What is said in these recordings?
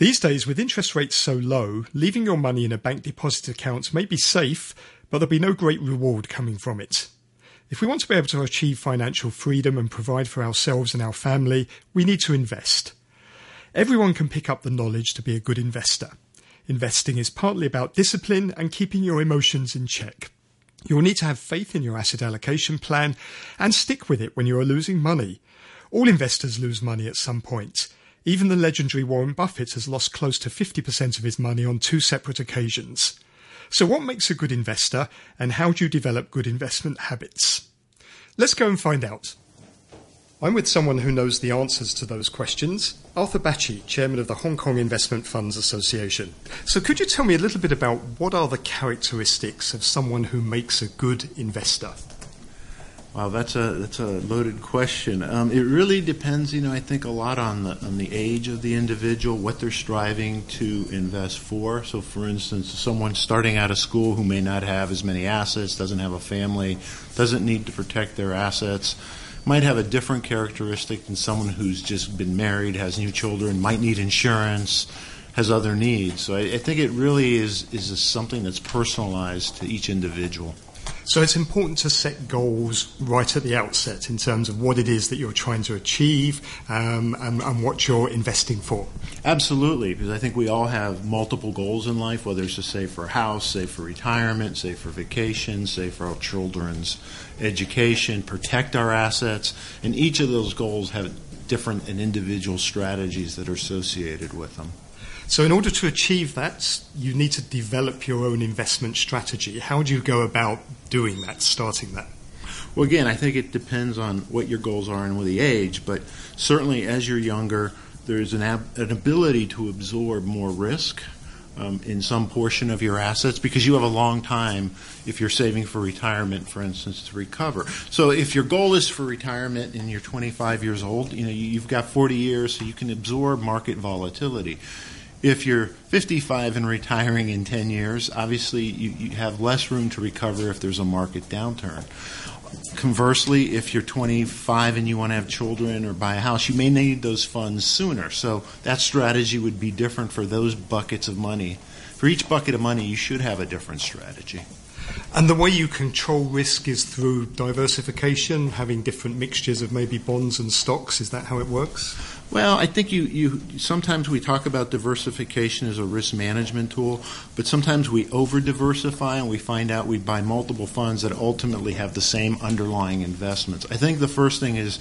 These days, with interest rates so low, leaving your money in a bank deposit account may be safe, but there'll be no great reward coming from it. If we want to be able to achieve financial freedom and provide for ourselves and our family, we need to invest. Everyone can pick up the knowledge to be a good investor. Investing is partly about discipline and keeping your emotions in check. You'll need to have faith in your asset allocation plan and stick with it when you are losing money. All investors lose money at some point. Even the legendary Warren Buffett has lost close to 50% of his money on two separate occasions. So, what makes a good investor, and how do you develop good investment habits? Let's go and find out. I'm with someone who knows the answers to those questions, Arthur Bacci, Chairman of the Hong Kong Investment Funds Association. So, could you tell me a little bit about what are the characteristics of someone who makes a good investor? Wow, that's a that's a loaded question. Um, it really depends, you know. I think a lot on the on the age of the individual, what they're striving to invest for. So, for instance, someone starting out of school who may not have as many assets, doesn't have a family, doesn't need to protect their assets, might have a different characteristic than someone who's just been married, has new children, might need insurance, has other needs. So, I, I think it really is is something that's personalized to each individual. So it's important to set goals right at the outset in terms of what it is that you're trying to achieve um, and, and, what you're investing for. Absolutely, because I think we all have multiple goals in life, whether it's to save for a house, save for retirement, save for vacation, save for our children's education, protect our assets, and each of those goals have different and individual strategies that are associated with them. So, in order to achieve that, you need to develop your own investment strategy. How do you go about doing that, starting that? Well, again, I think it depends on what your goals are and with the age, but certainly as you're younger, there's an, ab- an ability to absorb more risk um, in some portion of your assets because you have a long time if you're saving for retirement, for instance, to recover. So if your goal is for retirement and you're 25 years old, you know you've got 40 years, so you can absorb market volatility. If you're 55 and retiring in 10 years, obviously you, you have less room to recover if there's a market downturn. Conversely, if you're 25 and you want to have children or buy a house, you may need those funds sooner. So that strategy would be different for those buckets of money. For each bucket of money, you should have a different strategy. And the way you control risk is through diversification, having different mixtures of maybe bonds and stocks. Is that how it works? Well, I think you, you sometimes we talk about diversification as a risk management tool, but sometimes we over diversify and we find out we buy multiple funds that ultimately have the same underlying investments. I think the first thing is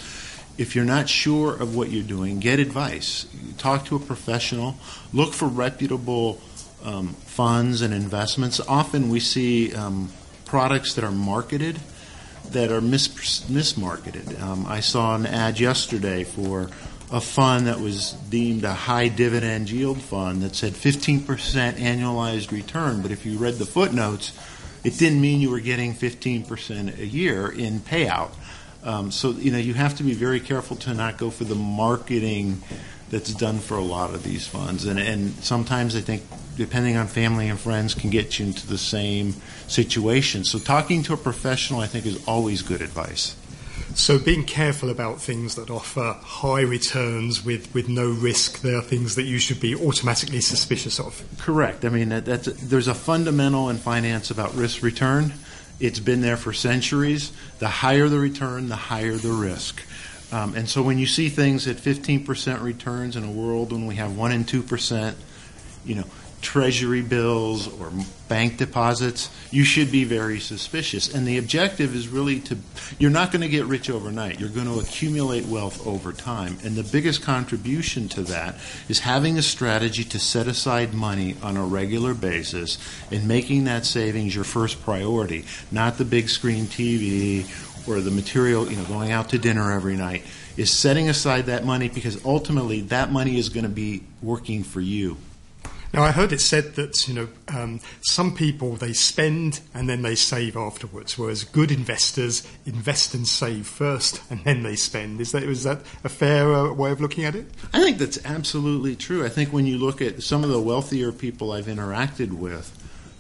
if you're not sure of what you're doing, get advice. Talk to a professional. Look for reputable um, funds and investments. Often we see um, products that are marketed that are mis- mismarketed. Um, I saw an ad yesterday for a fund that was deemed a high dividend yield fund that said 15% annualized return, but if you read the footnotes, it didn't mean you were getting 15% a year in payout. Um, so you know you have to be very careful to not go for the marketing that's done for a lot of these funds, and and sometimes I think depending on family and friends can get you into the same situation. So talking to a professional, I think, is always good advice. So being careful about things that offer high returns with, with no risk, they are things that you should be automatically suspicious of. Correct. I mean, that, that's, there's a fundamental in finance about risk return. It's been there for centuries. The higher the return, the higher the risk. Um, and so when you see things at 15% returns in a world when we have 1 and 2%, you know, treasury bills or bank deposits, you should be very suspicious. And the objective is really to, you're not going to get rich overnight. You're going to accumulate wealth over time. And the biggest contribution to that is having a strategy to set aside money on a regular basis and making that savings your first priority, not the big screen TV or the material, you know, going out to dinner every night. Is setting aside that money because ultimately that money is going to be working for you now, I heard it said that you know um, some people they spend and then they save afterwards, whereas good investors invest and save first and then they spend. Is that is that a fair uh, way of looking at it? I think that's absolutely true. I think when you look at some of the wealthier people I've interacted with,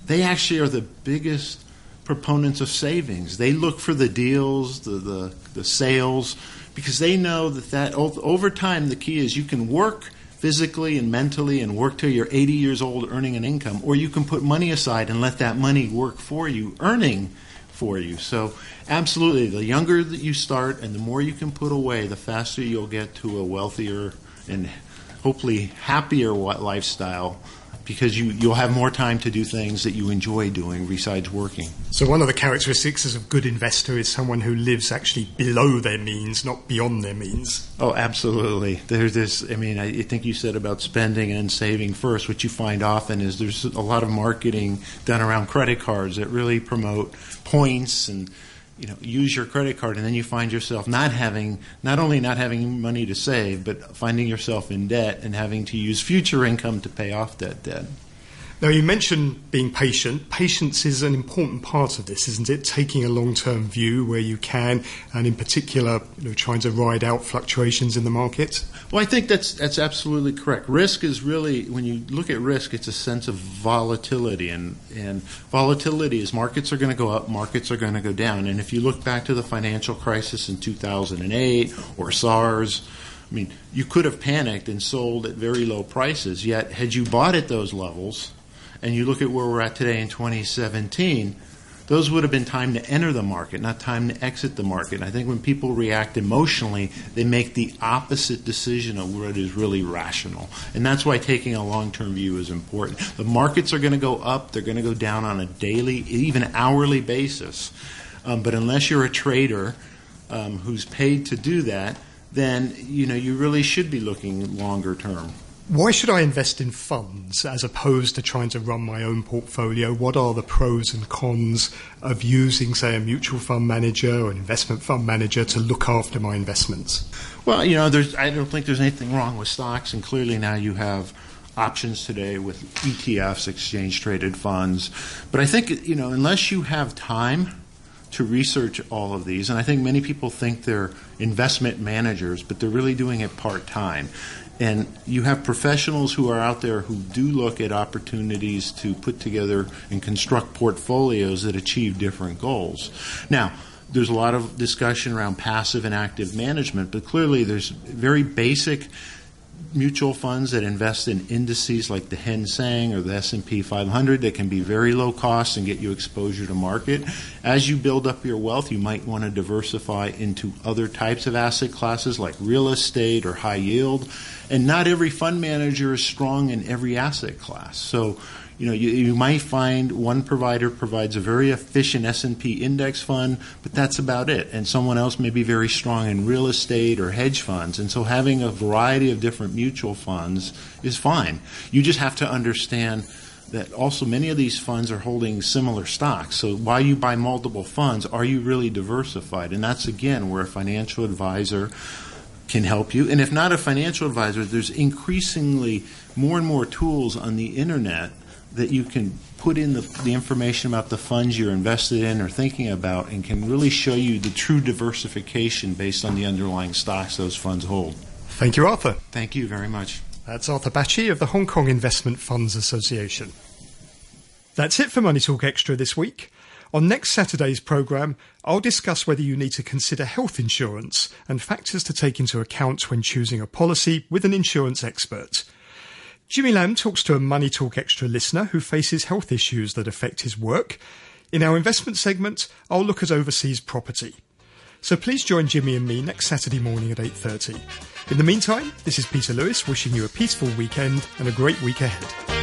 they actually are the biggest proponents of savings. They look for the deals, the the, the sales, because they know that that over time the key is you can work physically and mentally and work till you're 80 years old earning an income, or you can put money aside and let that money work for you, earning for you. So, absolutely, the younger that you start and the more you can put away, the faster you'll get to a wealthier and hopefully happier lifestyle because you, you'll have more time to do things that you enjoy doing besides working. So, one of the characteristics of a good investor is someone who lives actually below their means, not beyond their means. Oh, absolutely. There's this, I mean, I think you said about spending and saving first. What you find often is there's a lot of marketing done around credit cards that really promote points and you know use your credit card and then you find yourself not having not only not having money to save but finding yourself in debt and having to use future income to pay off that debt now, you mentioned being patient. Patience is an important part of this, isn't it? Taking a long term view where you can, and in particular, you know, trying to ride out fluctuations in the market. Well, I think that's, that's absolutely correct. Risk is really, when you look at risk, it's a sense of volatility. And, and volatility is markets are going to go up, markets are going to go down. And if you look back to the financial crisis in 2008 or SARS, I mean, you could have panicked and sold at very low prices, yet, had you bought at those levels, and you look at where we're at today in 2017, those would have been time to enter the market, not time to exit the market. And I think when people react emotionally, they make the opposite decision of what is really rational. And that's why taking a long term view is important. The markets are going to go up, they're going to go down on a daily, even hourly basis. Um, but unless you're a trader um, who's paid to do that, then you know you really should be looking longer term. Why should I invest in funds as opposed to trying to run my own portfolio? What are the pros and cons of using, say, a mutual fund manager or an investment fund manager to look after my investments? Well, you know, I don't think there's anything wrong with stocks, and clearly now you have options today with ETFs, exchange traded funds. But I think, you know, unless you have time to research all of these, and I think many people think they're investment managers, but they're really doing it part time. And you have professionals who are out there who do look at opportunities to put together and construct portfolios that achieve different goals. Now, there's a lot of discussion around passive and active management, but clearly there's very basic mutual funds that invest in indices like the Hang Seng or the S&P 500 that can be very low cost and get you exposure to market. As you build up your wealth, you might want to diversify into other types of asset classes like real estate or high yield. And not every fund manager is strong in every asset class. So you know, you, you might find one provider provides a very efficient S&P index fund, but that's about it. And someone else may be very strong in real estate or hedge funds. And so having a variety of different mutual funds is fine. You just have to understand that also many of these funds are holding similar stocks. So while you buy multiple funds, are you really diversified? And that's again where a financial advisor can help you. And if not a financial advisor, there's increasingly more and more tools on the internet that you can put in the, the information about the funds you're invested in or thinking about and can really show you the true diversification based on the underlying stocks those funds hold. Thank you, Arthur. Thank you very much. That's Arthur Bacci of the Hong Kong Investment Funds Association. That's it for Money Talk Extra this week. On next Saturday's programme, I'll discuss whether you need to consider health insurance and factors to take into account when choosing a policy with an insurance expert. Jimmy Lamb talks to a Money Talk Extra listener who faces health issues that affect his work. In our investment segment, I'll look at overseas property. So please join Jimmy and me next Saturday morning at 8:30. In the meantime, this is Peter Lewis wishing you a peaceful weekend and a great week ahead.